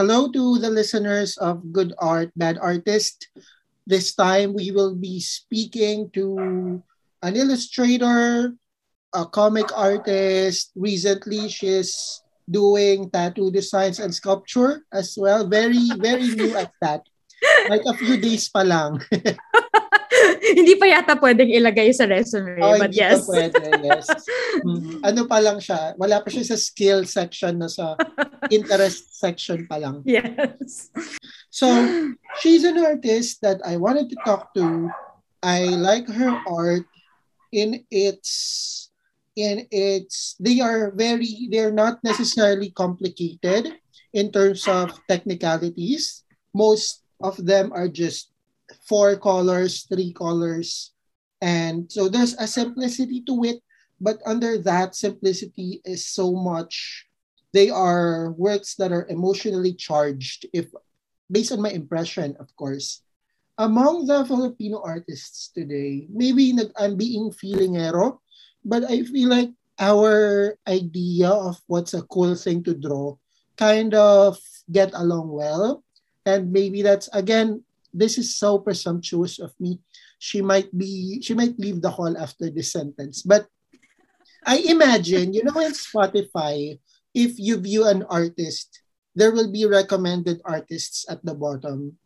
hello to the listeners of Good Art, Bad Artist. This time we will be speaking to an illustrator, a comic artist. Recently, she's doing tattoo designs and sculpture as well. Very, very new at that. Like a few days pa lang. hindi pa yata pwedeng ilagay sa resume, oh, but hindi yes. Pa pwede, yes. Mm, ano pa lang siya, wala pa siya sa skill section na sa interest section pa lang. Yes. So, she's an artist that I wanted to talk to. I like her art in its in its they are very they're not necessarily complicated in terms of technicalities. Most of them are just four colors, three colors. And so there's a simplicity to it, but under that simplicity is so much. They are works that are emotionally charged, if based on my impression, of course. Among the Filipino artists today, maybe I'm being feelingero, but I feel like our idea of what's a cool thing to draw kind of get along well. And maybe that's again this is so presumptuous of me. She might be, she might leave the hall after this sentence. But I imagine, you know, in Spotify, if you view an artist, there will be recommended artists at the bottom.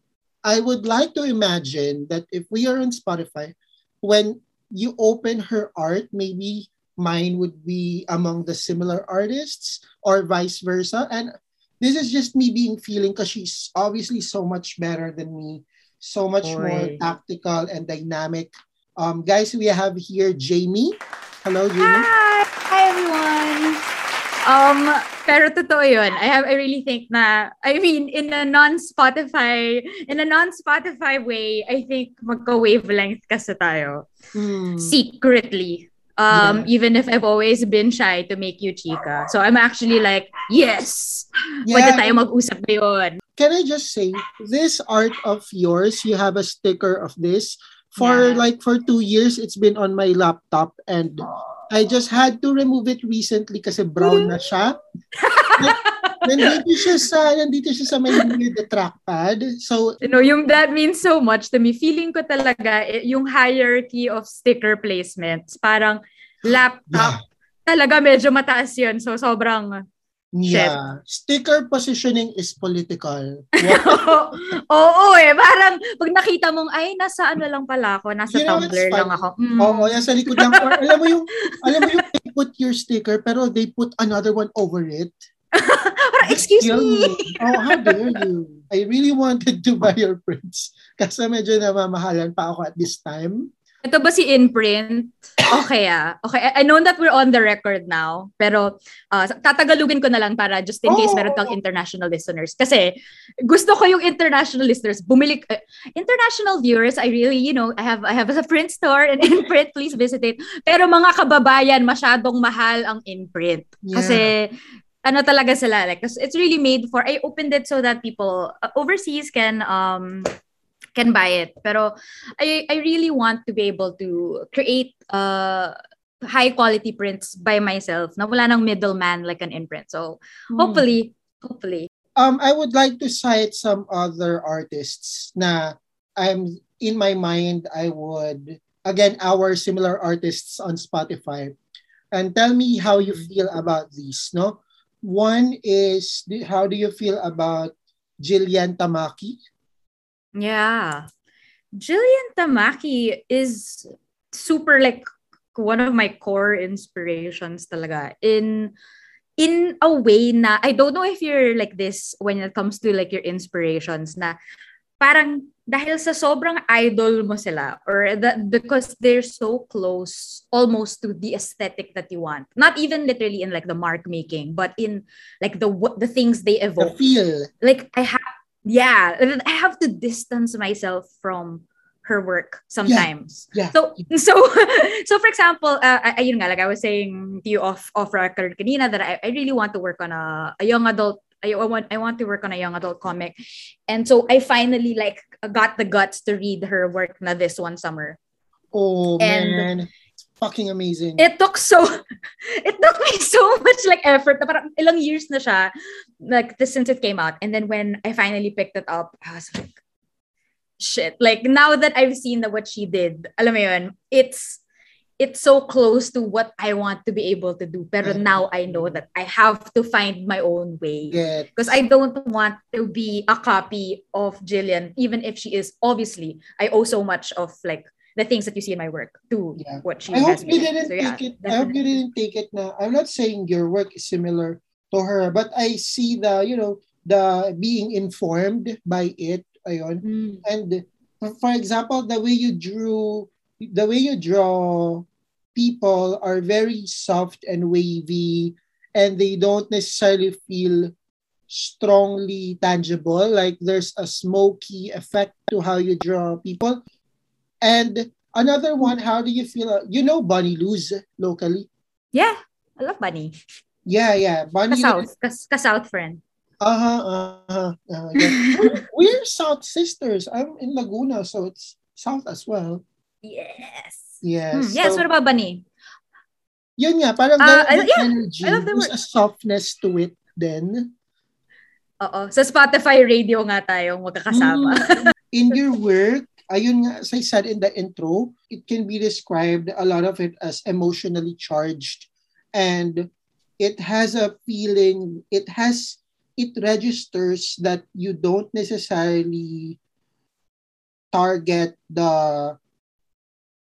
I would like to imagine that if we are on Spotify, when you open her art, maybe mine would be among the similar artists or vice versa. And this is just me being feeling because she's obviously so much better than me so much Oy. more tactical and dynamic. Um, guys, we have here Jamie. Hello, Jamie. Hi! Hi, everyone! Um, pero totoo yun. I have, I really think na, I mean, in a non-Spotify, in a non-Spotify way, I think magka-wavelength kasi tayo. Hmm. Secretly. Um, yeah. even if I've always been shy to make you chika. So I'm actually like, yes! Yeah. Pwede tayo mag-usap ngayon can I just say, this art of yours, you have a sticker of this. For yeah. like for two years, it's been on my laptop and I just had to remove it recently kasi brown na siya. nandito siya sa nandito siya sa may the trackpad. So you know, yung that means so much to me. Feeling ko talaga eh, yung hierarchy of sticker placements, parang laptop yeah. talaga medyo mataas 'yun. So sobrang Yeah. Sticker positioning is political. Oo eh. Parang pag nakita mong, ay, nasa ano lang pala ako, nasa you know, Tumblr lang ako. Mm. Oo, yan sa likod lang. Or, alam mo yung, alam mo yung they put your sticker pero they put another one over it. Parang, excuse me. me. Oh, how dare you? I really wanted to buy your prints kasi medyo namamahalan pa ako at this time. Ito ba si Inprint? Okay ah. Okay, I know that we're on the record now, pero uh, tatagalugin ko na lang para just in case oh. meron kang international listeners. Kasi gusto ko yung international listeners. Bumili, uh, international viewers, I really, you know, I have I have a print store and Inprint, please visit it. Pero mga kababayan, masyadong mahal ang Inprint. Yeah. Kasi ano talaga sila like it's really made for I opened it so that people uh, overseas can um can buy it. Pero I, I really want to be able to create uh, high quality prints by myself na wala nang middleman like an imprint. So hmm. hopefully, hopefully. Um, I would like to cite some other artists na I'm in my mind I would again our similar artists on Spotify and tell me how you feel about these no one is how do you feel about Jillian Tamaki yeah. Jillian Tamaki is super like one of my core inspirations talaga. In in a way na I don't know if you're like this when it comes to like your inspirations na parang dahil sa sobrang idol mo sila or that because they're so close almost to the aesthetic that you want. Not even literally in like the mark making but in like the the things they evoke. the feel. Like I have yeah i have to distance myself from her work sometimes. Yeah, yeah. so so so for example uh, ayun nga like i was saying to you off off record kanina that I, I really want to work on a, a young adult I, I want I want to work on a young adult comic. And so I finally like got the guts to read her work na this one summer. Oh and man fucking amazing. It took so, it took me so much like effort na parang ilang years na siya like this since it came out. And then when I finally picked it up, I was like, shit. Like now that I've seen the, what she did, alam mo yun, it's it's so close to what I want to be able to do. Pero mm-hmm. now I know that I have to find my own way. Because I don't want to be a copy of Jillian, even if she is obviously I owe so much of like the things that you see in my work to yeah. what she I hope you didn't so, yeah, take it. I hope you didn't take it now. I'm not saying your work is similar to her, but I see the, you know, the being informed by it. Ayon. Mm. And for example, the way you drew the way you draw people are very soft and wavy and they don't necessarily feel strongly tangible like there's a smoky effect to how you draw people and another one how do you feel you know bunny luz locally yeah i love bunny yeah yeah bunny ka-south ka-south friend uh-huh uh-huh, uh, yeah. we're south sisters i'm in laguna so it's south as well yes yes hmm, yes so, what about bunny yun nga parang uh, I, yeah, energy I love the there's a softness to it then Oo. Sa Spotify radio nga tayong magkakasama. Mm. in your work, ayun nga, as I said in the intro, it can be described, a lot of it as emotionally charged. And it has a feeling, it has, it registers that you don't necessarily target the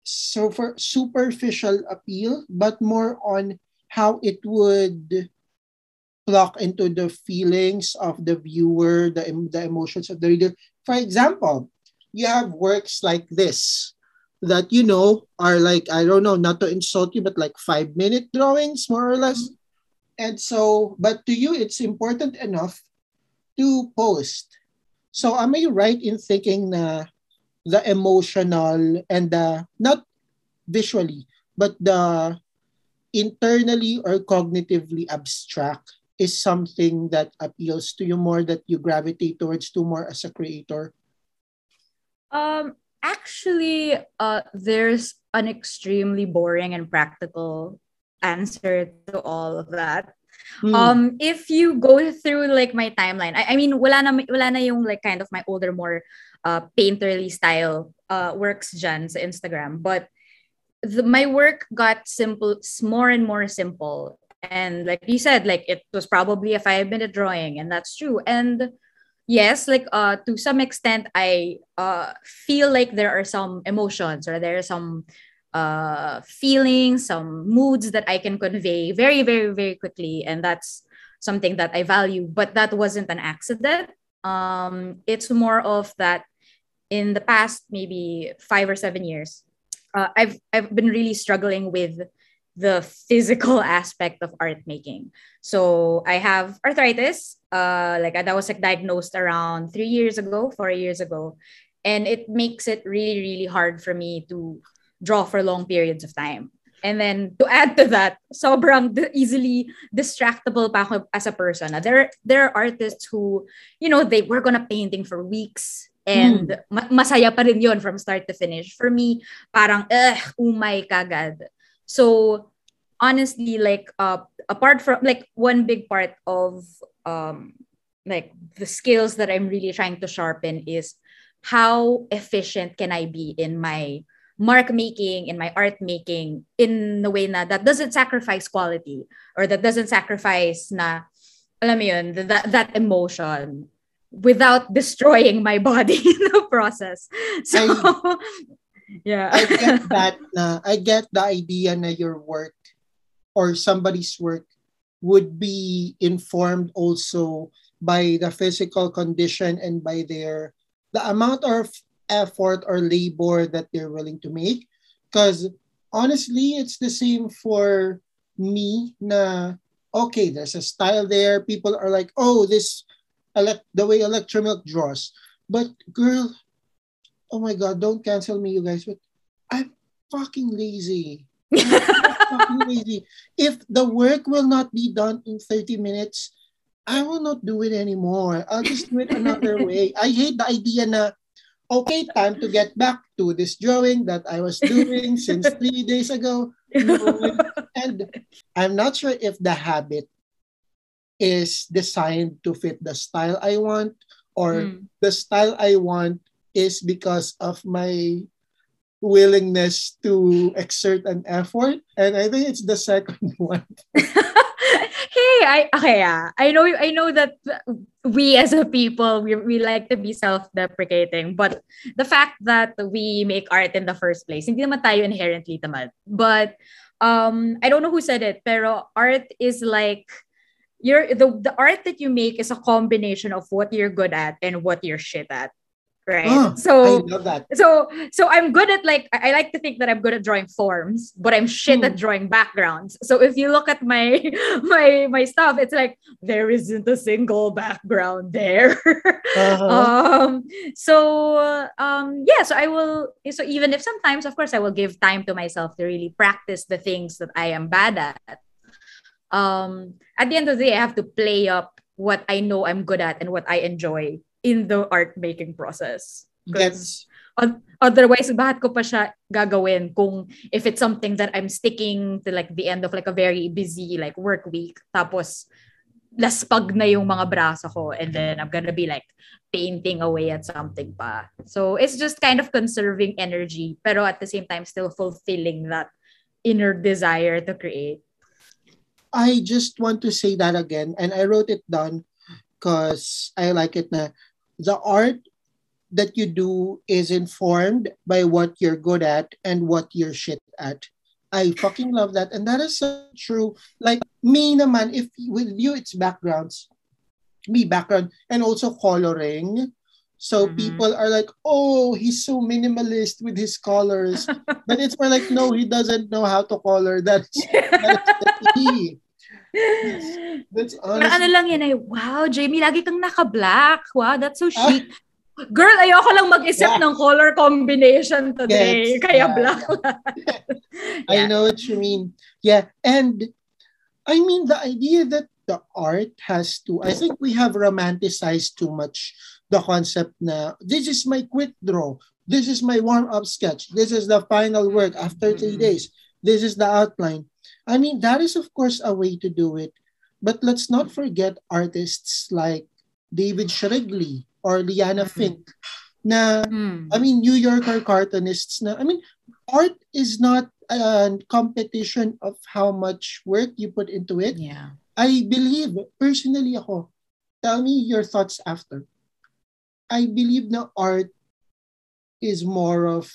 super, superficial appeal, but more on how it would pluck into the feelings of the viewer, the, the emotions of the reader. For example, you have works like this that you know are like, I don't know, not to insult you, but like five minute drawings, more or less. And so, but to you, it's important enough to post. So am I right in thinking na the emotional and the not visually but the internally or cognitively abstract is something that appeals to you more that you gravitate towards to more as a creator um actually uh there's an extremely boring and practical answer to all of that Mm. Um, if you go through like my timeline, I, I mean, wala na, wala na yung like kind of my older, more uh, painterly style uh, works dyan sa Instagram. But the, my work got simple, more and more simple. And like you said, like it was probably a five minute drawing, and that's true. And yes, like uh, to some extent, I uh, feel like there are some emotions or there are some uh, feelings, some moods that I can convey very, very, very quickly, and that's something that I value. But that wasn't an accident. Um, it's more of that in the past maybe five or seven years, uh, I've I've been really struggling with the physical aspect of art making. So I have arthritis. Uh, like that was like diagnosed around three years ago, four years ago, and it makes it really really hard for me to draw for long periods of time. And then to add to that, sobrang easily distractible pa ako as a person. There, there are artists who, you know, they work on a painting for weeks and mm. masaya pa rin yon from start to finish. For me, parang, eh, umay kagad. So, honestly, like, uh, apart from, like, one big part of, um, like, the skills that I'm really trying to sharpen is how efficient can I be in my mark making in my art making in the way na that doesn't sacrifice quality or that doesn't sacrifice na alam mo yun, that, that emotion without destroying my body in the process. So, yeah. I get that. Na, I get the idea na your work or somebody's work would be informed also by the physical condition and by their the amount of effort or labor that they're willing to make because honestly it's the same for me na okay there's a style there people are like oh this elect the way Electromilk draws. But girl, oh my god, don't cancel me, you guys. But I'm fucking lazy. I'm fucking lazy. If the work will not be done in 30 minutes, I will not do it anymore. I'll just do it another way. I hate the idea na, okay, time to get back to this drawing that I was doing since three days ago. and I'm not sure if the habit is designed to fit the style I want or Mm. the style I want is because of my willingness to exert an effort and I think it's the second one. hey, I okay, yeah. I know I know that we as a people we, we like to be self-deprecating, but the fact that we make art in the first place, hindi naman tayo inherently tamad. But um I don't know who said it, pero art is like you're the the art that you make is a combination of what you're good at and what you're shit at. Right? Ah, so I love that. so so I'm good at like I like to think that I'm good at drawing forms, but I'm shit at Hmm. drawing backgrounds. So if you look at my my my stuff, it's like there isn't a single background there. Uh-huh. um so um yeah, so I will so even if sometimes of course I will give time to myself to really practice the things that I am bad at. Um at the end of the day I have to play up what I know I'm good at and what I enjoy in the art making process. O- Otherwise, bakit ko pa siya gagawin kung if it's something that I'm sticking to like the end of like a very busy like work week tapos laspag na yung mga braso ko and then I'm gonna be like painting away at something pa. So it's just kind of conserving energy pero at the same time still fulfilling that inner desire to create. I just want to say that again, and I wrote it down because I like it. Na the art that you do is informed by what you're good at and what you're shit at. I fucking love that, and that is so true. Like me, naman, if with you it's backgrounds, me background, and also coloring. So Mhm. people are like, "Oh, he's so minimalist with his colors," but it's more like, "No, he doesn't know how to color." That's that's the key. That's Parang ano honestly lang yan ay, wow, Jamie, lagi kang naka-black. Wow, that's so Ah. chic. Girl, ayoko lang mag-isip Yeah. ng color combination today. Gets. Kaya Yeah, black yeah. I know what you mean. Yeah, and I mean the idea that the art has to. I think we have romanticized too much the concept. Na this is my quick draw. This is my warm up sketch. This is the final work after 3 Mhm. days. This is the outline. I mean that is of course a way to do it, but let's not forget artists like David Shrigley or Liana Mhm. Finck. Na Hmm. I mean, New Yorker cartoonists na, I mean, art is not a competition of how much work you put into it. Yeah. I believe, personally ako, tell me your thoughts after. I believe na art is more of,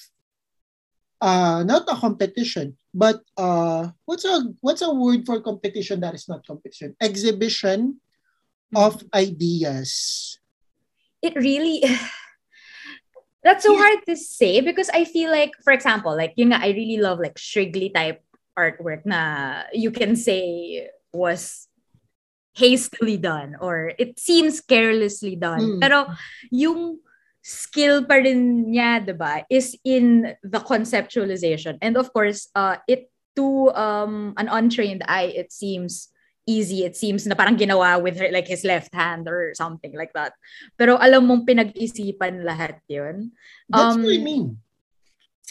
uh, not a competition, but uh, what's a what's a word for competition that is not competition? Exhibition of ideas. It really That's so Yeah. hard to say because I feel like, for example, like you know, I really love like Shrigley type artwork na you can say was hastily done or it seems carelessly done. Mm. Pero yung skill pa rin niya, 'di ba, is in the conceptualization. And of course, uh it to um an untrained eye, it seems easy. It seems na parang ginawa with her, like his left hand or something like that. Pero alam mong pinag-isipan lahat 'yun. That's Um, what I mean.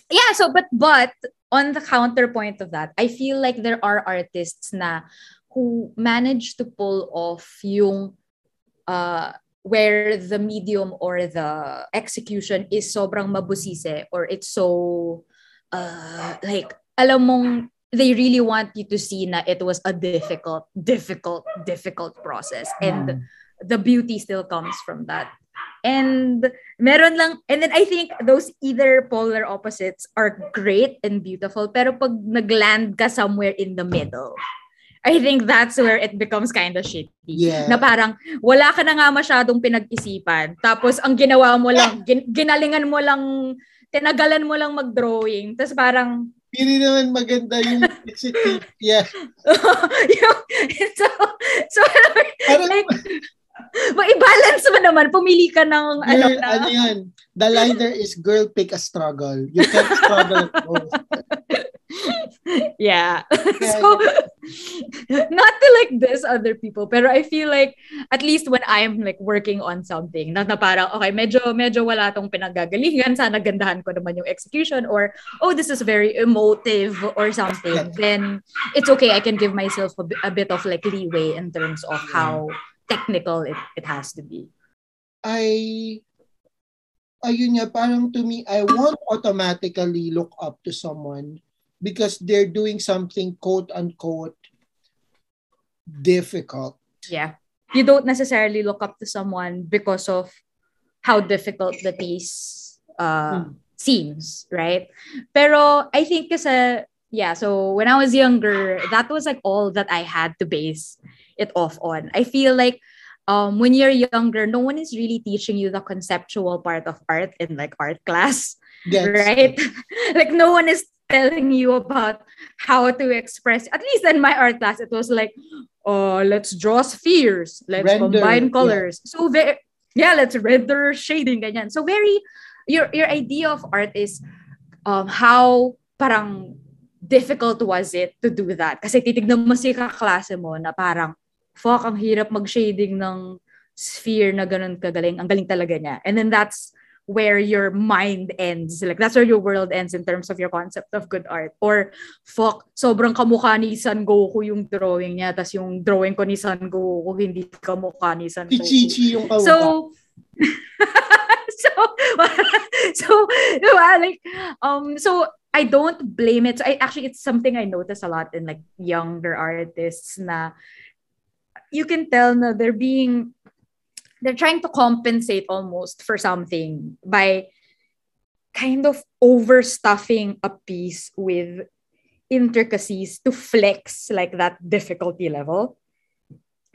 yeah so but but on the counterpoint of that i feel like there are artists na who manage to pull off yung uh where the medium or the execution is sobrang mabusise or it's so uh like alam mong they really want you to see na it was a difficult difficult difficult process and Mm. the beauty still comes from that. And meron lang, and then I think those either polar opposites are great and beautiful, pero pag nagland ka somewhere in the middle, I think that's where it becomes kind of shitty. Yeah. Na parang wala ka na nga masyadong pinag-isipan. Tapos ang ginawa mo lang, gin- ginalingan mo lang, tinagalan mo lang mag-drawing. Tapos parang, Hindi naman maganda yung execute. Yeah. so, so, Parang, like, ma-balance mo naman, pumili ka ng ano girl, na. ano yan? The line there is, girl, pick a struggle. You can't struggle both. Yeah. So, not to like this other people, pero I feel like at least when I'm like working on something, na, na parang, okay, medyo, medyo wala tong pinagagalingan, sana gandahan ko naman yung execution, or, oh, this is very emotive or something, then it's okay. I can give myself a, a bit of like leeway in terms of how technical it, it has to be. I ayun nga, parang to me, I won't automatically look up to someone because they're doing something quote unquote difficult. Yeah. You don't necessarily look up to someone because of how difficult the piece uh, mm. seems, right? Pero I think kasi, yeah, so when I was younger, that was like all that I had to base it off on. I feel like um, when you're younger, no one is really teaching you the conceptual part of art in like art class, yes. right? like no one is telling you about how to express. At least in my art class, it was like, oh, let's draw spheres, let's render, combine colors. Yeah. So very, yeah, let's render shading, ganyan. So very, your your idea of art is um, how parang difficult was it to do that? Kasi titignan mo si kaklase mo na parang fuck, ang hirap mag-shading ng sphere na ganun kagaling. Ang galing talaga niya. And then that's where your mind ends. Like, that's where your world ends in terms of your concept of good art. Or, fuck, sobrang kamukha ni San Goku yung drawing niya, tas yung drawing ko ni San Goku, hindi kamukha ni San Goku. Chichi yung kamukha. So, so, so, diba, like, um, so, I don't blame it. So I actually it's something I notice a lot in like younger artists na you can tell na they're being they're trying to compensate almost for something by kind of overstuffing a piece with intricacies to flex like that difficulty level.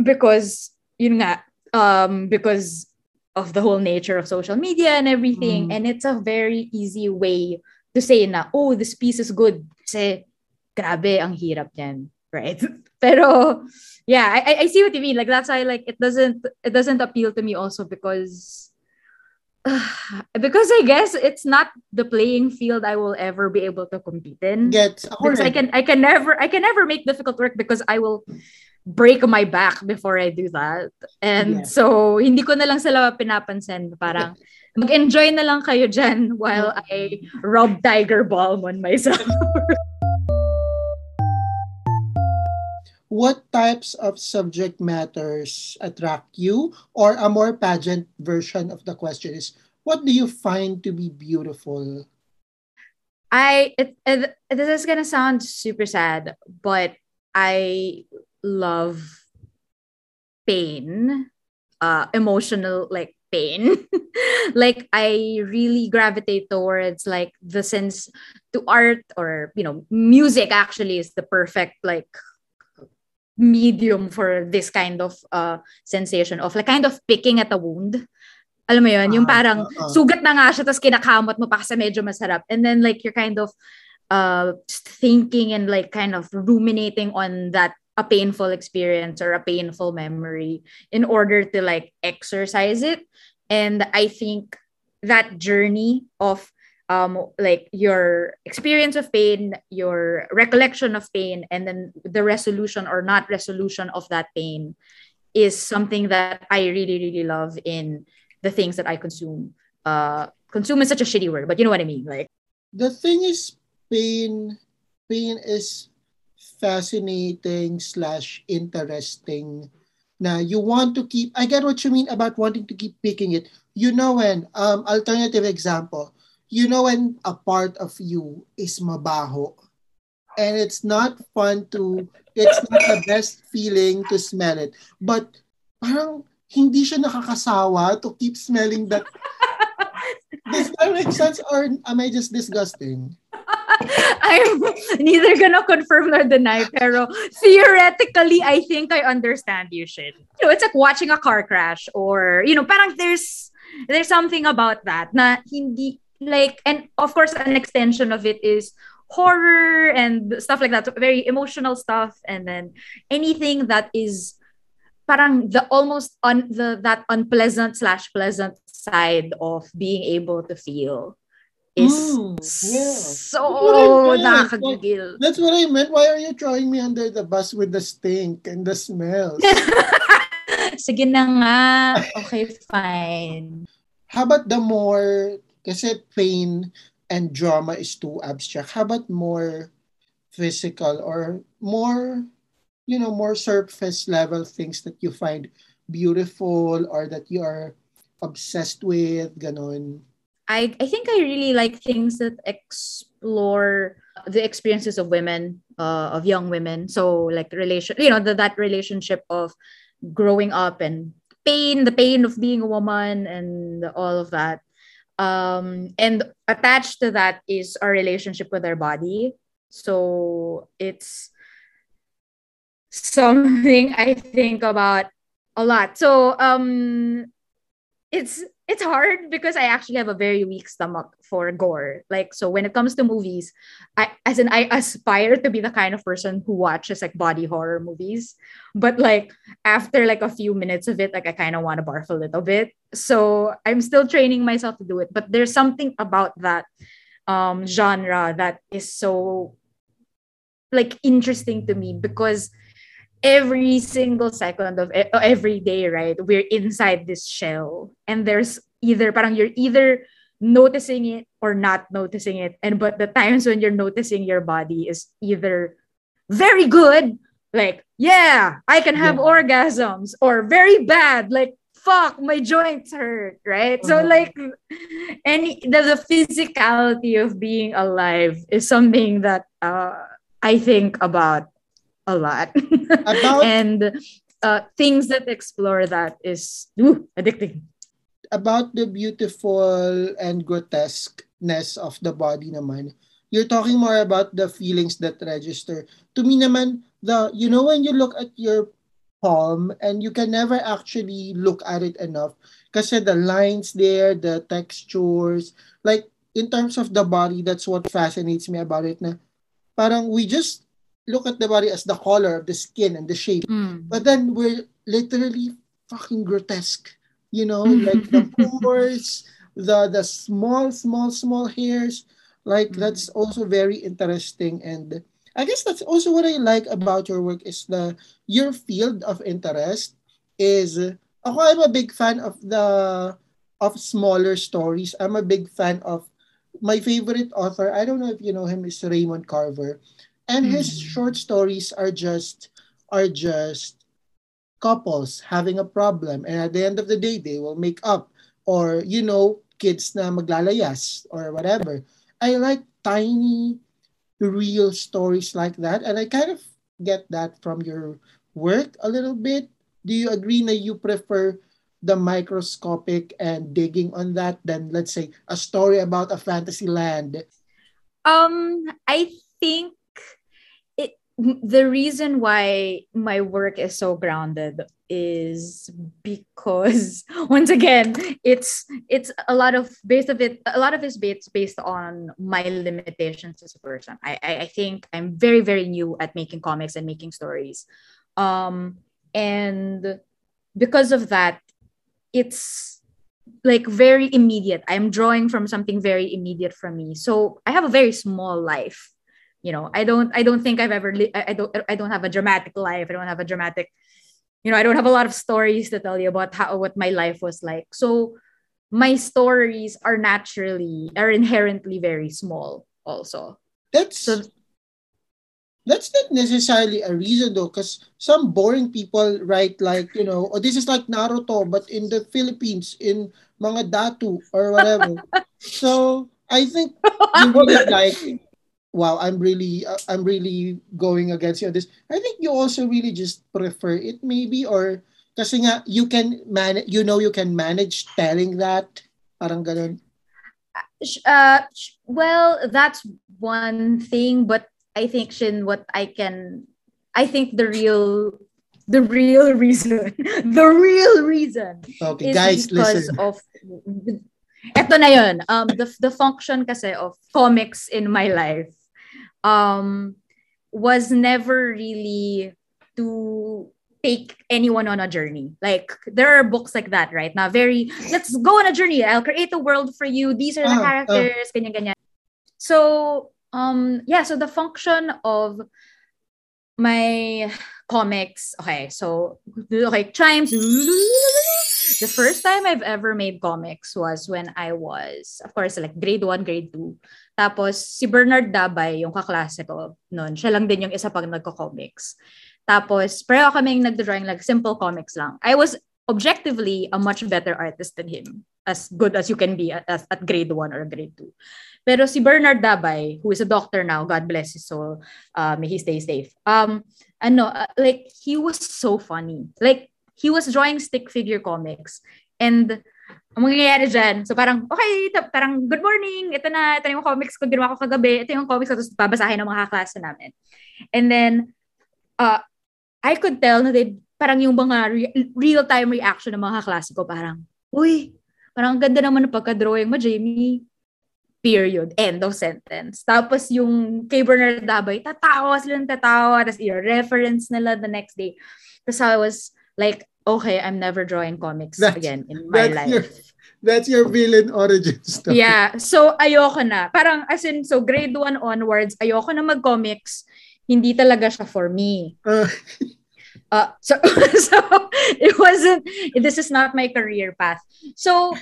Because you know um because of the whole nature of social media and everything. Mm. and it's a very easy way to say na oh this piece is good. Kasi grabe ang hirap niyan right pero yeah I, I see what you mean like that's why like it doesn't it doesn't appeal to me also because uh, because I guess it's not the playing field I will ever be able to compete in. Yes, because I can I can never I can never make difficult work because I will break my back before I do that. And yeah. so hindi ko na lang sila pinapansin parang mag-enjoy na lang kayo dyan while I rub tiger balm on myself. what types of subject matters attract you? Or a more pageant version of the question is, what do you find to be beautiful? I it, it, this is gonna sound super sad, but I love pain, uh, emotional like pain. like I really gravitate towards like the sense to art or you know music actually is the perfect like medium for this kind of uh, sensation of like kind of picking at a wound. Alam mo yun, uh, yung ah, parang uh, uh. sugat na nga siya tapos kinakamot mo pa kasi medyo masarap. And then like you're kind of uh, thinking and like kind of ruminating on that a painful experience or a painful memory in order to like exercise it. And I think that journey of um, like your experience of pain, your recollection of pain, and then the resolution or not resolution of that pain is something that I really, really love in the things that I consume. Uh, consume is such a shitty word, but you know what I mean. Like the thing is, pain, pain is fascinating slash interesting. Now you want to keep. I get what you mean about wanting to keep picking it. You know, when um alternative example you know when a part of you is mabaho and it's not fun to it's not the best feeling to smell it. But parang hindi siya nakakasawa to keep smelling that. Does that make sense or am I just disgusting? I'm neither gonna confirm nor deny, pero theoretically, I think I understand you, shit. You know, it's like watching a car crash or, you know, parang there's there's something about that na hindi like and of course an extension of it is horror and stuff like that so very emotional stuff and then anything that is parang the almost on the that unpleasant slash pleasant side of being able to feel is Mm, yeah. so That's what I meant. That's what I meant. Why are you throwing me under the bus with the stink and the smells? Sige na nga. Okay, fine. How about the more, kasi pain and drama is too abstract. How about more physical or more, you know, more surface level things that you find beautiful or that you are obsessed with, ganon. I, I think I really like things that explore the experiences of women, uh, of young women. So like relation, you know, the, that relationship of growing up and pain, the pain of being a woman and all of that. Um, and attached to that is our relationship with our body. So it's something I think about a lot. So um it's it's hard because I actually have a very weak stomach for gore. Like so when it comes to movies, I as in I aspire to be the kind of person who watches like body horror movies. But like after like a few minutes of it, like I kind of want to barf a little bit. So I'm still training myself to do it. But there's something about that um genre that is so like interesting to me because every single second of e- every day, right? We're inside this shell, and there's either parang you're either noticing it or not noticing it, and but the times when you're noticing your body is either very good, like yeah, I can have Yeah. orgasms, or very bad, like fuck, my joints hurt, right? So Uh-huh. like, any the, the physicality of being alive is something that uh, I think about a lot. About- and uh, things that explore that is ooh, addicting. about the beautiful and grotesqueness of the body naman, you're talking more about the feelings that register. To me naman, the you know when you look at your palm and you can never actually look at it enough kasi the lines there, the textures, like in terms of the body, that's what fascinates me about it na parang we just look at the body as the color of the skin and the shape. But then we're literally fucking grotesque. You know, like the pores, the the small, small, small hairs. Like Mhm. that's also very interesting. And I guess that's also what I like about your work is the your field of interest is ako I'm a big fan of the of smaller stories. I'm a big fan of my favorite author. I don't know if you know him is Raymond Carver. And his Mhm. short stories are just are just couples having a problem. And at the end of the day they will make up. Or you know kids na maglalayas or whatever. I like tiny real stories like that. And i kind of get that from your work a little bit. Do you agree that you prefer the microscopic and digging on that than let's say a story about a fantasy land? Um, I think it the reason why my work is so grounded is because once again it's it's a lot of based of it a lot of it's based based on my limitations as a person. I, I think i'm very very new at making comics and making stories. Um and because of that it's like very immediate. I'm drawing from something very immediate for me. So i have a very small life you know i don't i don't think i've ever li- I, don't i don't have a dramatic life. I don't have a dramatic you know i don't have a lot of stories to tell you about how what my life was like. So my stories are naturally are inherently very small also. That's so that's not necessarily a reason though because some boring people write like you know oh this is like naruto but in the philippines in mga datu or whatever. So i think you really like wow i'm really uh, i'm really going against you on this i think you also really just prefer it maybe or kasi nga you can manage you know you can manage telling that parang ganun. Sh- uh well that's one thing but i think shin what i can i think the real the real reason the real reason okay is guys because listen. of eto na yun um the the function kasi of comics in my life um was never really to take anyone on a journey. Like there are books like that, right? Now very let's go on a journey. I'll create a world for you. These are the Ah, ah. characters, ganyan ganyan. So, um yeah, so the function of my comics, okay, so okay, chimes. The first time I've ever made comics was when I was, of course, like grade 1, grade 2. Tapos, si Bernard Dabay, yung kaklase ko noon, siya lang din yung isa pang nagko-comics. Tapos, pareho kaming nagdo-drawing like simple comics lang. I was objectively a much better artist than him. As good as you can be at, at, at grade 1 or grade 2. Pero si Bernard Dabay, who is a doctor now, God bless his soul, uh, may he stay safe. Um, ano, uh, like, he was so funny. Like, he was drawing stick figure comics. And, ang mangyayari dyan, so parang, okay, parang, good morning, ito na, ito na yung comics ko, ginawa ko kagabi, ito yung comics ko, tapos babasahin ng mga kaklase namin. And then, uh, I could tell na they, parang yung mga re- real-time reaction ng mga kaklase ko, parang, uy, parang ang ganda naman ng pagka-drawing mo, Jamie. Period. End of sentence. Tapos yung kay Bernard Dabay, tatawa sila ng tatawa, tapos i-reference nila the next day. Tapos I was like, okay, I'm never drawing comics That's- again in my That's life. your that's your villain origin story. Yeah. So, ayoko na. Parang, as in, so grade 1 onwards, ayoko na mag-comics. Hindi talaga siya for me. Uh, Uh, so, so, it wasn't, this is not my career path. So,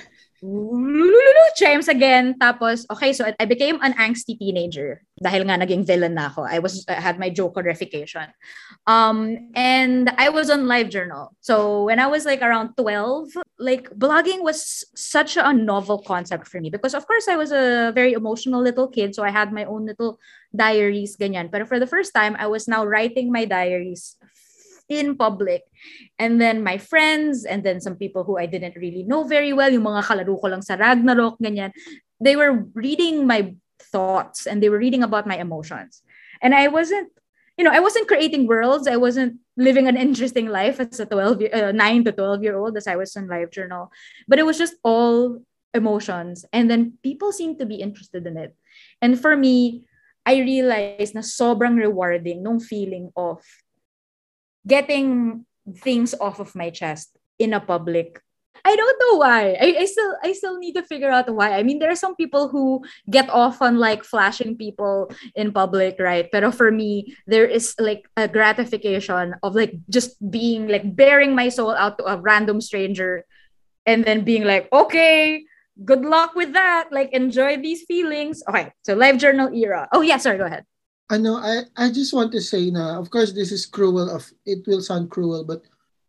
chimes again. Tapos, okay, so I became an angsty teenager dahil nga naging villain na ako. I was I had my jokerification. Um, and I was on LiveJournal. So when I was like around 12, like blogging was such a novel concept for me because of course I was a very emotional little kid. So I had my own little diaries, ganyan. But for the first time, I was now writing my diaries in public. And then my friends, and then some people who I didn't really know very well, yung mga kalaro ko lang sa Ragnarok, ganyan, they were reading my thoughts and they were reading about my emotions. And I wasn't, you know, I wasn't creating worlds. I wasn't living an interesting life as a 12, year- uh, 9 to 12 year old as I was in LiveJournal. But it was just all emotions. And then people seemed to be interested in it. And for me, I realized na sobrang rewarding nung feeling of getting things off of my chest in a public I don't know why. I, I still I still need to figure out why. I mean, there are some people who get off on like flashing people in public, right? But for me, there is like a gratification of like just being like bearing my soul out to a random stranger and then being like, okay, good luck with that. Like enjoy these feelings. Okay, so LiveJournal era. Oh yeah, sorry, go ahead. Ano, I, I just want to say na, of course, this is cruel. Of It will sound cruel, but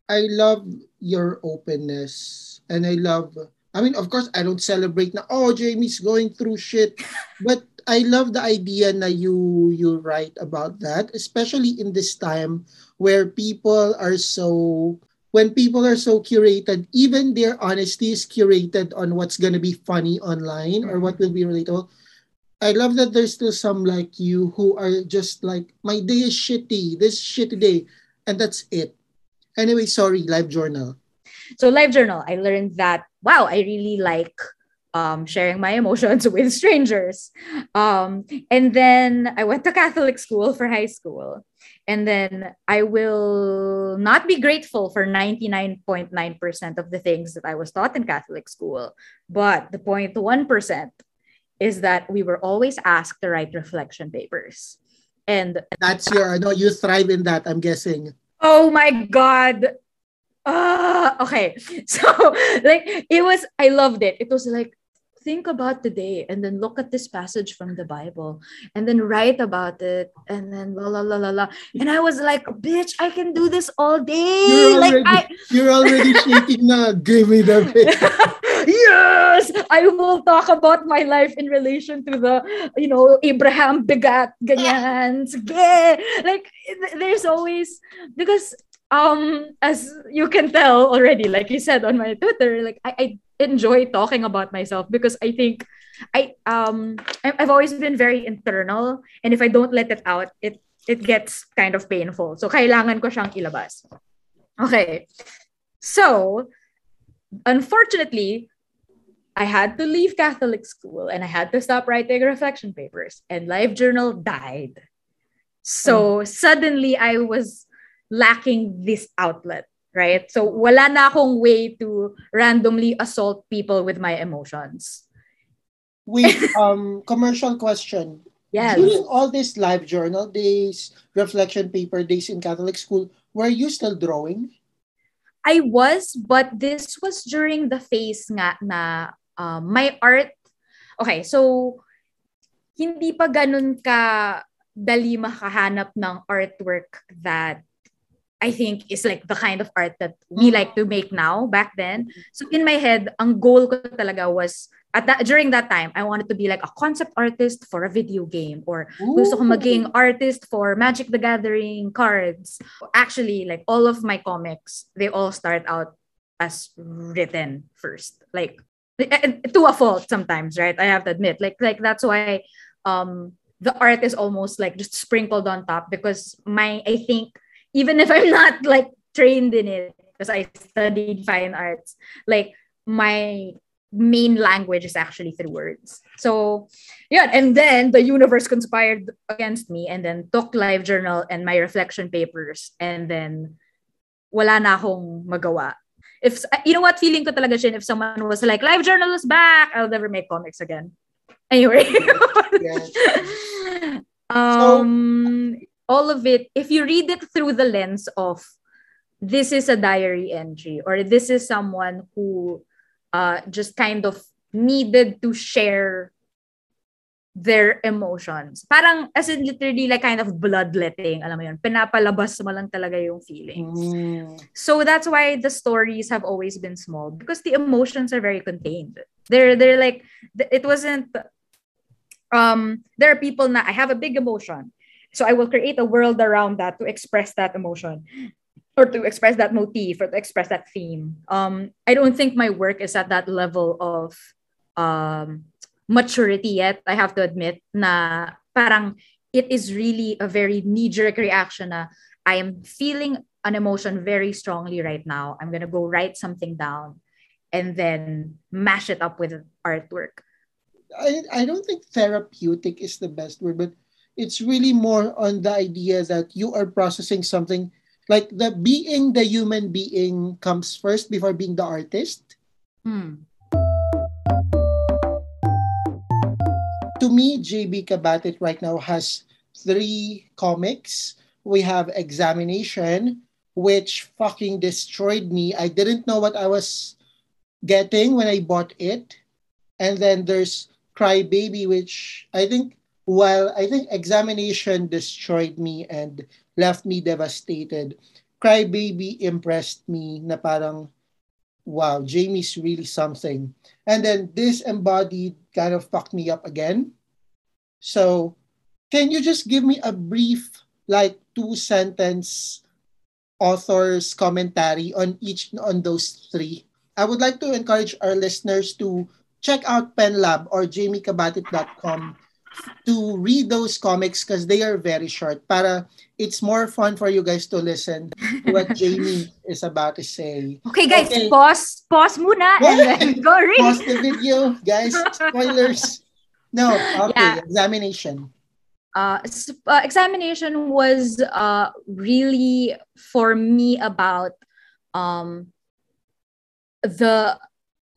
I love your openness. And I love, I mean, of course, I don't celebrate na, oh, Jamie's going through shit. But I love the idea na you, you write about that, especially in this time where people are so, when people are so curated, even their honesty is curated on what's going to be funny online or what will be relatable. I love that there's still some like you who are just like, my day is shitty, this shitty day, and that's it. Anyway, sorry, LiveJournal. So LiveJournal, I learned that wow, I really like um, sharing my emotions with strangers. Um, and then I went to Catholic school for high school. And then I will not be grateful for 99.9% of the things that I was taught in Catholic school. But the 0.1% is that we were always asked to write reflection papers. And That's your, no, you thrive in that, I'm guessing. Oh my god. Ah, okay. So like it was I loved it. It was like think about the day and then look at this passage from the Bible and then write about it and then la la la la la. And I was like, bitch, I can do this all day. You're like already, I you're already shaking na, give me the bit. yes, I will talk about my life in relation to the, you know, Abraham begat, ganyan. Sige. Like, there's always, because, um, as you can tell already, like you said on my Twitter, like, I, I enjoy talking about myself because I think I, um, I- I've always been very internal. And if I don't let it out, it, it gets kind of painful. So, kailangan ko siyang ilabas. Okay. So, unfortunately, I had to leave Catholic school and I had to stop writing reflection papers, and LiveJournal died. So suddenly I was lacking this outlet, right? So wala na akong way to randomly assault people with my emotions. Wait, um, commercial question. Yes. During all these live journal days, reflection paper days in Catholic school, were you still drawing? I was, but this was during the phase nga na uh, my art. Okay, so hindi pa ganun ka dali makahanap ng artwork that I think is like the kind of art that we mm-hmm. like to make now back then. So in my head, ang goal ko talaga was at that during that time, I wanted to be like a concept artist for a video game or Ooh. gusto ko maging artist for Magic the Gathering cards. Actually, like all of my comics, they all start out as written first. Like eh, eh, to a fault sometimes, right? I have to admit. Like like that's why um the art is almost like just sprinkled on top because my I think even if I'm not like trained in it because I studied fine arts, like my main language is actually through words. So, yeah, and then the universe conspired against me and then took LiveJournal and my reflection papers and then wala na akong magawa. If you know what feeling ko talaga siya if someone was like LiveJournal is back, I'll never make comics again. Anyway. um so, all of it, if you read it through the lens of this is a diary entry or this is someone who uh, just kind of needed to share their emotions. Parang as in literally like kind of bloodletting, alam mo yun, pinapalabas mo lang talaga yung feelings. Mm. So that's why the stories have always been small because the emotions are very contained. They're they're like it wasn't um there are people na I have a big emotion so I will create a world around that to express that emotion or to express that motif or to express that theme. Um, I don't think my work is at that level of um, maturity yet. I have to admit na parang it is really a very knee-jerk reaction na I am feeling an emotion very strongly right now. I'm gonna go write something down and then mash it up with artwork. I, I don't think therapeutic is the best word, but it's really more on the idea that you are processing something like the being the human being comes first before being the artist. Hmm. To me, JB Cabatit right now has three comics. We have Examination, which fucking destroyed me. I didn't know what I was getting when I bought it. And then there's Cry Baby, which I think while I think examination destroyed me and left me devastated, Crybaby impressed me na parang, wow, Jamie's really something. And then Disembodied kind of fucked me up again. So can you just give me a brief, like two sentence author's commentary on each on those three? I would like to encourage our listeners to check out PenLab or jamiecabatit.com to read those comics because they are very short. Para it's more fun for you guys to listen to what Jamie is about to say. Okay, guys, okay. pause, pause muna and then go read. Pause the video, guys. Spoilers. No, okay. Yeah. Examination. Uh, uh, examination was uh, really for me about um, the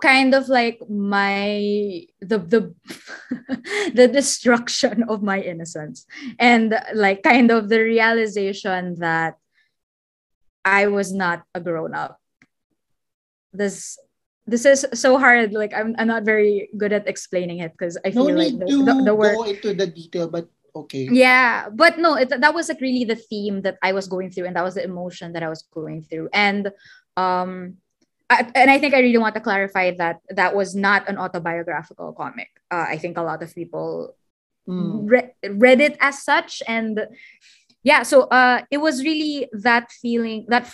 kind of like my the the the destruction of my innocence and like kind of the realization that I was not a grown up. This this is so hard. Like I'm I'm not very good at explaining it because I feel no like the, the, the word go into the detail, but okay. Yeah, but no, it, that was like really the theme that I was going through, and that was the emotion that I was going through, and um and I think I really want to clarify that that was not an autobiographical comic. Uh, I think a lot of people mm. re- read it as such, and yeah, so uh, it was really that feeling that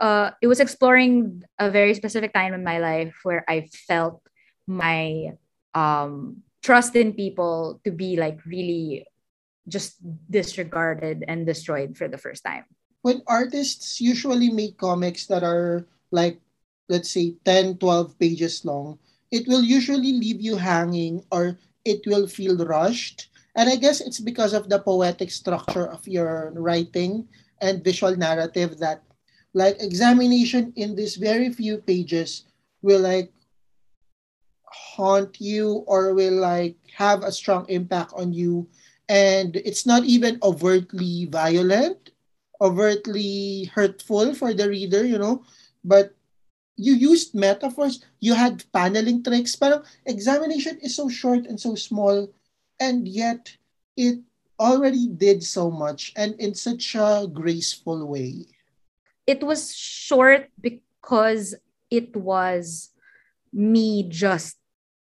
uh, it was exploring a very specific time in my life where I felt my um, trust in people to be like really just disregarded and destroyed for the first time. When artists usually make comics that are like let's say 10, 12 pages long, it will usually leave you hanging or it will feel rushed. And I guess it's because of the poetic structure of your writing and visual narrative that like examination in these very few pages will like haunt you or will like have a strong impact on you and it's not even overtly violent overtly hurtful for the reader you know but you used metaphors you had paneling tricks but examination is so short and so small and yet it already did so much and in such a graceful way it was short because it was me just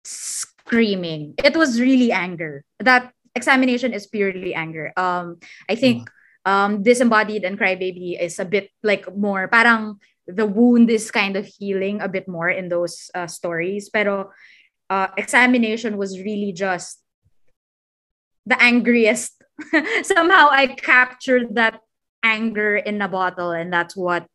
screaming. It was really anger. That examination is purely anger. Um, I think um, disembodied and crybaby is a bit like more parang the wound is kind of healing a bit more in those uh, stories. Pero uh, examination was really just the angriest. Somehow I captured that anger in a bottle and that's what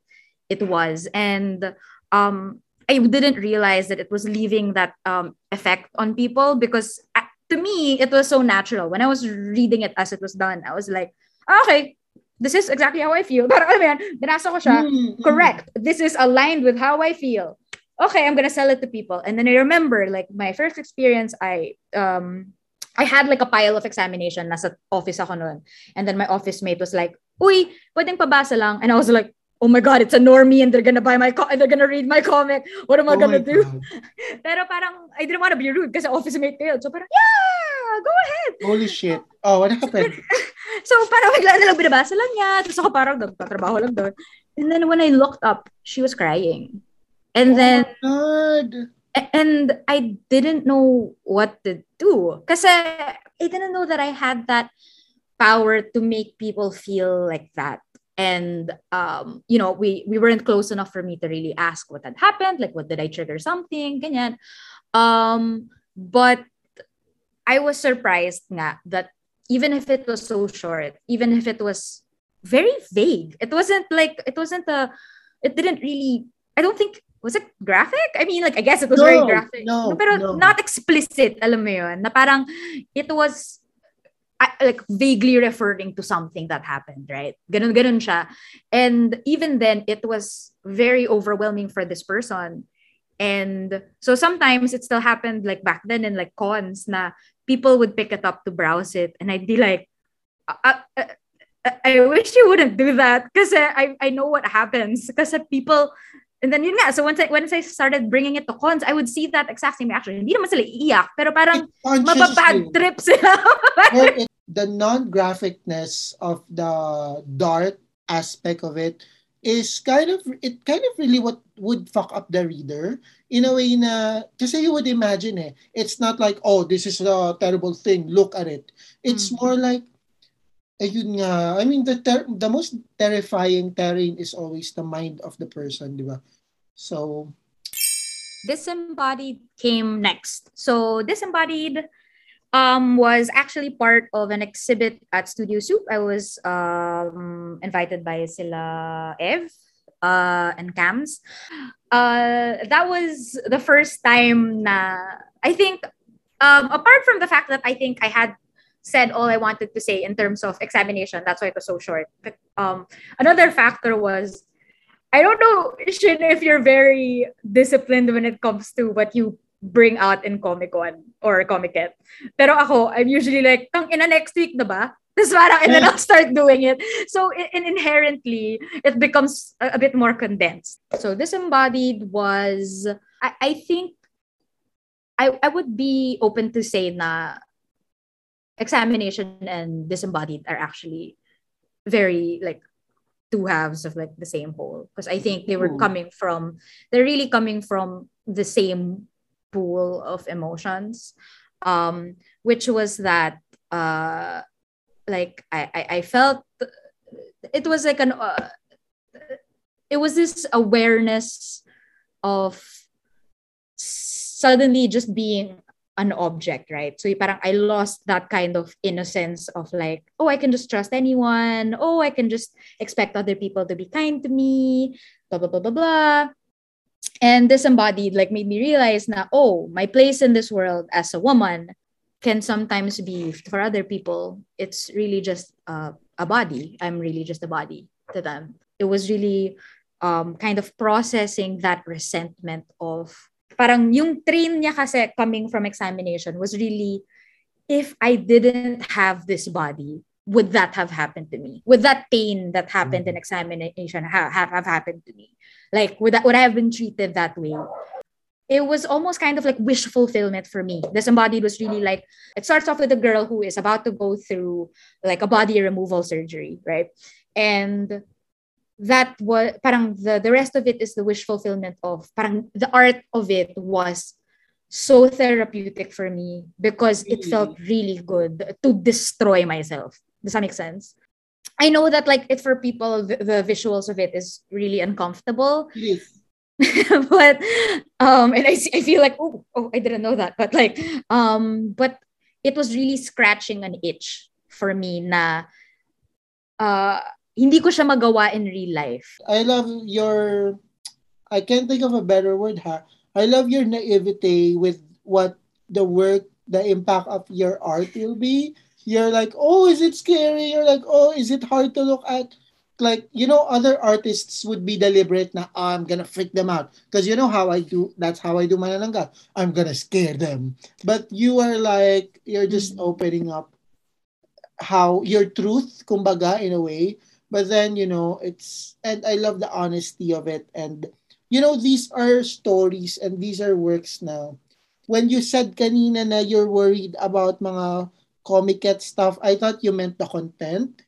it was and um i didn't realize that it was leaving that um effect on people because uh, to me it was so natural when i was reading it as it was done i was like okay this is exactly how i feel but I mean, binasa ko siya mm-hmm. correct this is aligned with how i feel okay i'm gonna sell it to people and then i remember like my first experience i um I had like a pile of examination nasa office ako noon. And then my office mate was like, uy, pwedeng pabasa lang. And I was like, oh my God, it's a normie and they're gonna buy my, co- they're gonna read my comic. What am I oh gonna do? Pero parang, I didn't want to be rude kasi office mate ko So parang, yeah, go ahead. Holy shit. Oh, what happened? so parang bigla na lang binabasa lang niya. Tapos ako parang nagtatrabaho lang doon. And then when I looked up, she was crying. And oh then, God. and I didn't know what to do. Kasi I didn't know that I had that power to make people feel like that and um, you know we we weren't close enough for me to really ask what had happened like what did i trigger something ganyan um, but i was surprised nga that even if it was so short even if it was very vague it wasn't like it wasn't a it didn't really i don't think was it graphic? I mean, like, I guess it was no, very graphic. No, no, pero not explicit, alam mo yun, na parang it was like vaguely referring to something that happened, right? Ganun, ganun siya. And even then, it was very overwhelming for this person. And so sometimes it still happened like back then in like cons na people would pick it up to browse it. And I'd be like, I, I, I wish you wouldn't do that because I, I know what happens. Because people And then yun nga, so once I, once I started bringing it to cons, I would see that exact same reaction. Hindi naman sila iiyak, pero parang mababad trip sila. well, it, the non-graphicness of the dark aspect of it is kind of, it kind of really what would fuck up the reader in a way na, kasi you would imagine eh, it's not like, oh, this is a terrible thing, look at it. It's mm-hmm. more like, ayun nga, I mean, the ter- the most terrifying terrain is always the mind of the person, di ba? So Disembodied came next. So Disembodied um, was actually part of an exhibit at Studio Soup. I was um, invited by Sila Ev uh, and Cams. Uh, that was the first time na I think um, apart from the fact that I think I had said all I wanted to say in terms of examination, that's why it was so short. But, um, another factor was I don't know, Shin, if you're very disciplined when it comes to what you bring out in Komikon or Comic Con. Pero ako, I'm usually like, tang ina next week na ba? Tapos parang, and then I'll start doing it. So in, inherently, it becomes a, a, bit more condensed. So disembodied was, I, I think, I, I would be open to say na examination and disembodied are actually very like two halves of like the same whole because i think they were coming from they're really coming from the same pool of emotions um which was that uh like i i, I felt it was like an uh, it was this awareness of suddenly just being an object, right? So parang I lost that kind of innocence of like, oh, I can just trust anyone. Oh, I can just expect other people to be kind to me, blah, blah, blah, blah, blah. And disembodied like made me realize na, oh, my place in this world as a woman can sometimes be for other people, it's really just uh, a body. I'm really just a body. to them. It was really um, kind of processing that resentment of parang yung train niya kasi coming from examination was really if I didn't have this body, would that have happened to me? Would that pain that happened in mm-hmm. examination have, have, have happened to me? Like, would, that, would I have been treated that way? It was almost kind of like wish fulfillment for me. Disembodied was really like, it starts off with a girl who is about to go through like a body removal surgery, right? And that was parang the, the rest of it is the wish fulfillment of parang the art of it was so therapeutic for me because it felt mm-hmm. really good to destroy myself. Does that make sense? I know that like it for people the, the visuals of it is really uncomfortable. Yes. but um and I see, I feel like oh oh I didn't know that but like um but it was really scratching an itch for me na uh hindi ko siya magawa in real life. I love your I can't think of a better word ha. I love your naivety with what the work, the impact of your art will be. You're like, oh, is it scary? You're like, oh, is it hard to look at? Like, you know, other artists would be deliberate na, oh, I'm gonna freak them out. Because you know how I do, that's how I do manananggal. I'm gonna scare them. But you are like, you're just mm-hmm. opening up how your truth, kumbaga, in a way. But then, you know, it's, and I love the honesty of it. And, you know, these are stories and these are works now when you said kanina na you're worried about mga comic stuff, I thought you meant the content.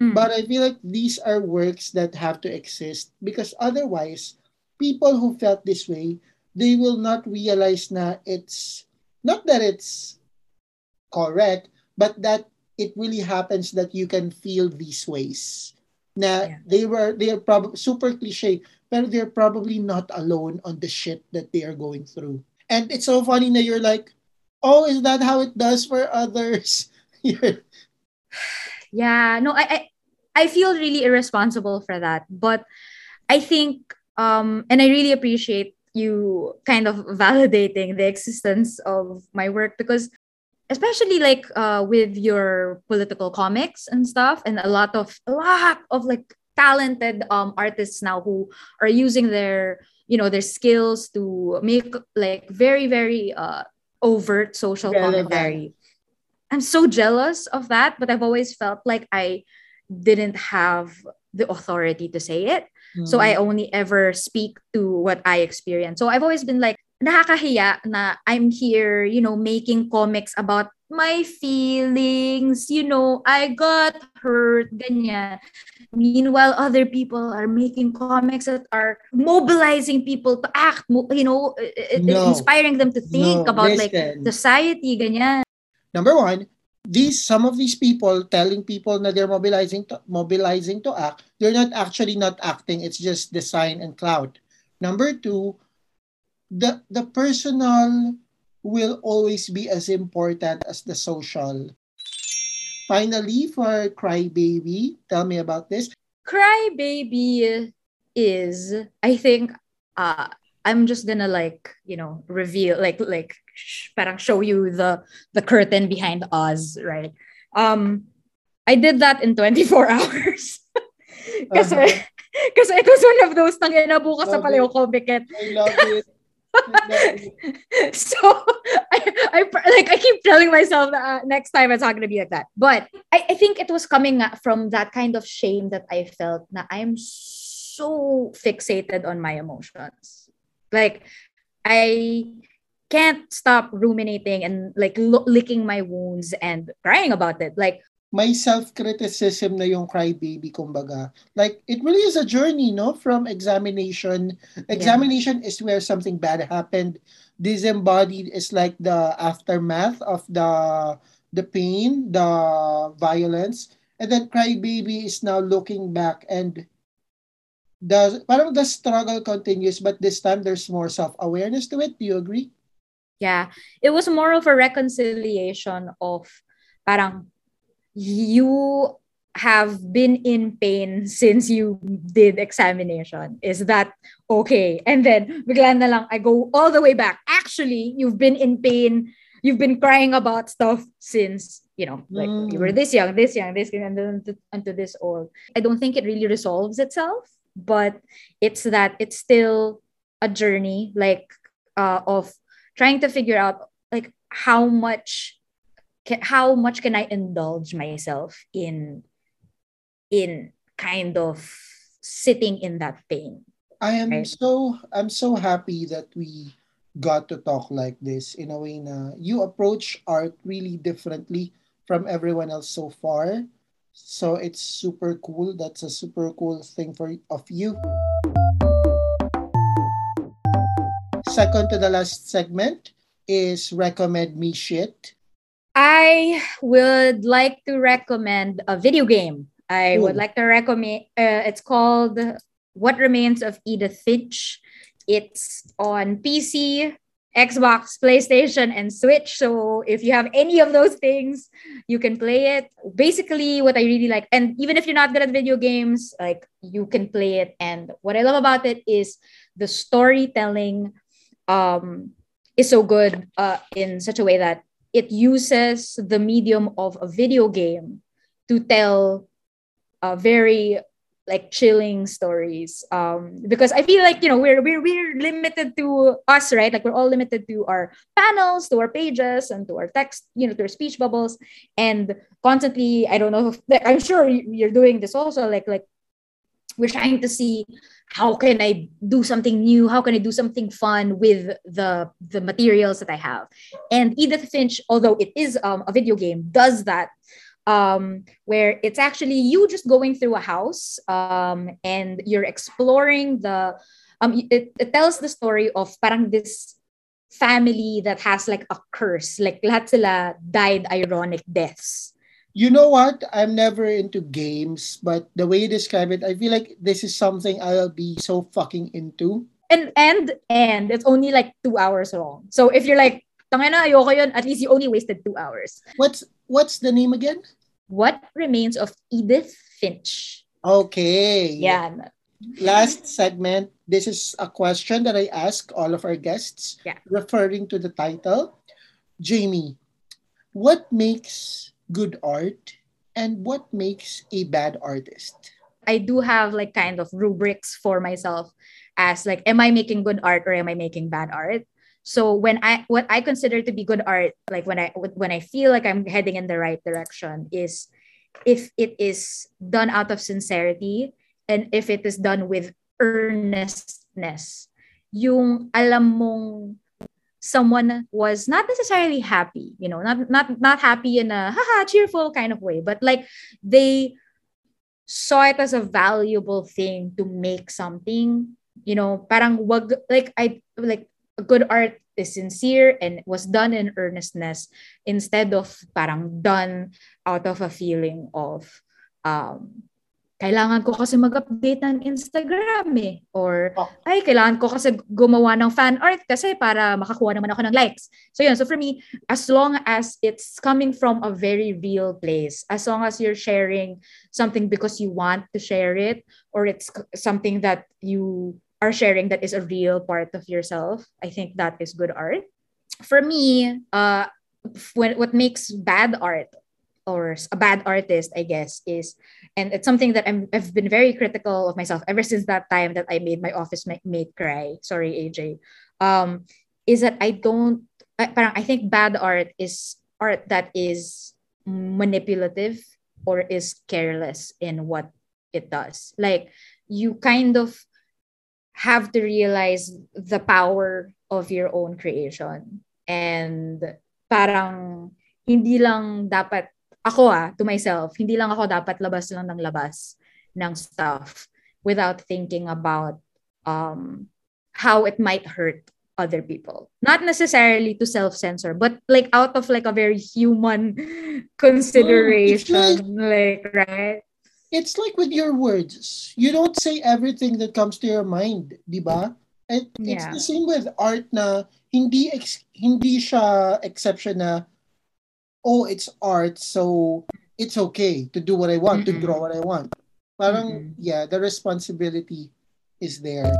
Mm. But I feel like these are works that have to exist because otherwise, people who felt this way, they will not realize na it's not that it's correct, but that it really happens that you can feel these ways. Na yeah. they were they are probably super cliche, but they're probably not alone on the shit that they are going through. And it's so funny that you're like, oh, is that how it does for others? yeah, no, I, I I feel really irresponsible for that. But I think um and I really appreciate you kind of validating the existence of my work because especially like uh with your political comics and stuff and a lot of a lot of like talented um artists now who are using their you know their skills to make like very very uh overt social Relevant. commentary i'm so jealous of that but i've always felt like i didn't have the authority to say it mm. so i only ever speak to what i experience so i've always been like nakakahiya na i'm here you know making comics about my feelings you know i got hurt ganyan Meanwhile, other people are making comics that are mobilizing people to act, you know, no. inspiring them to think no. about Listen. like society, ganyan. Number one, these some of these people telling people that they're mobilizing to, mobilizing to act, they're not actually not acting. It's just design and cloud. Number two, the the personal will always be as important as the social. Finally, for Crybaby, tell me about this. Crybaby is, I think, uh, I'm just gonna like, you know, reveal, like, like, sh- parang show you the the curtain behind Oz, right? Um, I did that in 24 hours. Kasi, uh-huh. kasi it was one of those nang inabukas sa Paleo Comic I love it. so I, I like I keep telling myself that uh, next time it's not gonna be like that. But I, I think it was coming from that kind of shame that I felt that I'm so fixated on my emotions. Like I can't stop ruminating and like lo- licking my wounds and crying about it. Like may self-criticism na yung crybaby, kumbaga. Like, it really is a journey, no? From examination. Examination yeah. is where something bad happened. Disembodied is like the aftermath of the the pain, the violence. And then crybaby is now looking back and the parang the struggle continues, but this time there's more self-awareness to it. Do you agree? Yeah. It was more of a reconciliation of parang you have been in pain since you did examination. Is that okay? And then bigla na lang I go all the way back. Actually, you've been in pain you've been crying about stuff since you know like mm. you were this young this young this young and then unto this old i don't think it really resolves itself but it's that it's still a journey like uh, of trying to figure out like how much can, how much can i indulge myself in in kind of sitting in that pain i am right? so i'm so happy that we got to talk like this in a way na you approach art really differently from everyone else so far so it's super cool that's a super cool thing for of you second to the last segment is recommend me shit. I would like to recommend a video game. I Ooh. would like to recommend. Uh, it's called What Remains of Edith Finch. It's on PC, Xbox, PlayStation, and Switch. So if you have any of those things, you can play it. Basically, what I really like, and even if you're not good at video games, like you can play it. And what I love about it is the storytelling um, is so good uh, in such a way that it uses the medium of a video game to tell a very like chilling stories. Um because i feel like you know we're we're we're limited to us right? Like we're all limited to our panels to our pages and to our text you know to our speech bubbles. And constantly i don't know if, i'm sure you're doing this also like like we're trying to see how can I do something new? How can I do something fun with the the materials that I have? And Edith Finch, although it is um, a video game, does that um, where it's actually you just going through a house um, and you're exploring the. Um, it, it tells the story of parang this family that has like a curse, like lahat sila died ironic deaths you know what? I'm never into games, but the way you describe it, I feel like this is something I'll be so fucking into. And and and it's only like two hours long. So if you're like, tangina, ayoko yun, at least you only wasted two hours. What's what's the name again? What Remains of Edith Finch. Okay. Yeah. Last segment. This is a question that I ask all of our guests, yeah. referring to the title. Jamie, what makes good art and what makes a bad artist? I do have like kind of rubrics for myself as like am I making good art or am I making bad art? So when I what I consider to be good art like when I when I feel like I'm heading in the right direction is if it is done out of sincerity and if it is done with earnestness yung alam mong someone was not necessarily happy, you know, not not not happy in a haha cheerful kind of way, but like they saw it as a valuable thing to make something, you know, parang wag like I like a good art is sincere and was done in earnestness instead of parang done out of a feeling of um kailangan ko kasi mag-update ng Instagram eh. Or, oh. ay, kailangan ko kasi gumawa ng fan art kasi para makakuha naman ako ng likes. So yun, so for me, as long as it's coming from a very real place, as long as you're sharing something because you want to share it, or it's something that you are sharing that is a real part of yourself, I think that is good art. For me, uh, when, what makes bad art or a bad artist, I guess, is, and it's something that I'm, I've been very critical of myself ever since that time that I made my office mate cry. Sorry, AJ. Um, is that I don't, I, I think bad art is art that is manipulative or is careless in what it does. Like you kind of have to realize the power of your own creation and parang hindi lang dapat ako ah, to myself, hindi lang ako dapat labas lang ng labas ng stuff without thinking about um, how it might hurt other people. Not necessarily to self-censor, but like out of like a very human consideration. like, like, right? It's like with your words. You don't say everything that comes to your mind, di ba? And it's yeah. the same with art na hindi ex- hindi siya exception na oh, it's art, so it's okay to do what I want, mm-hmm. to draw what I want. Parang, mm-hmm. yeah, the responsibility is there.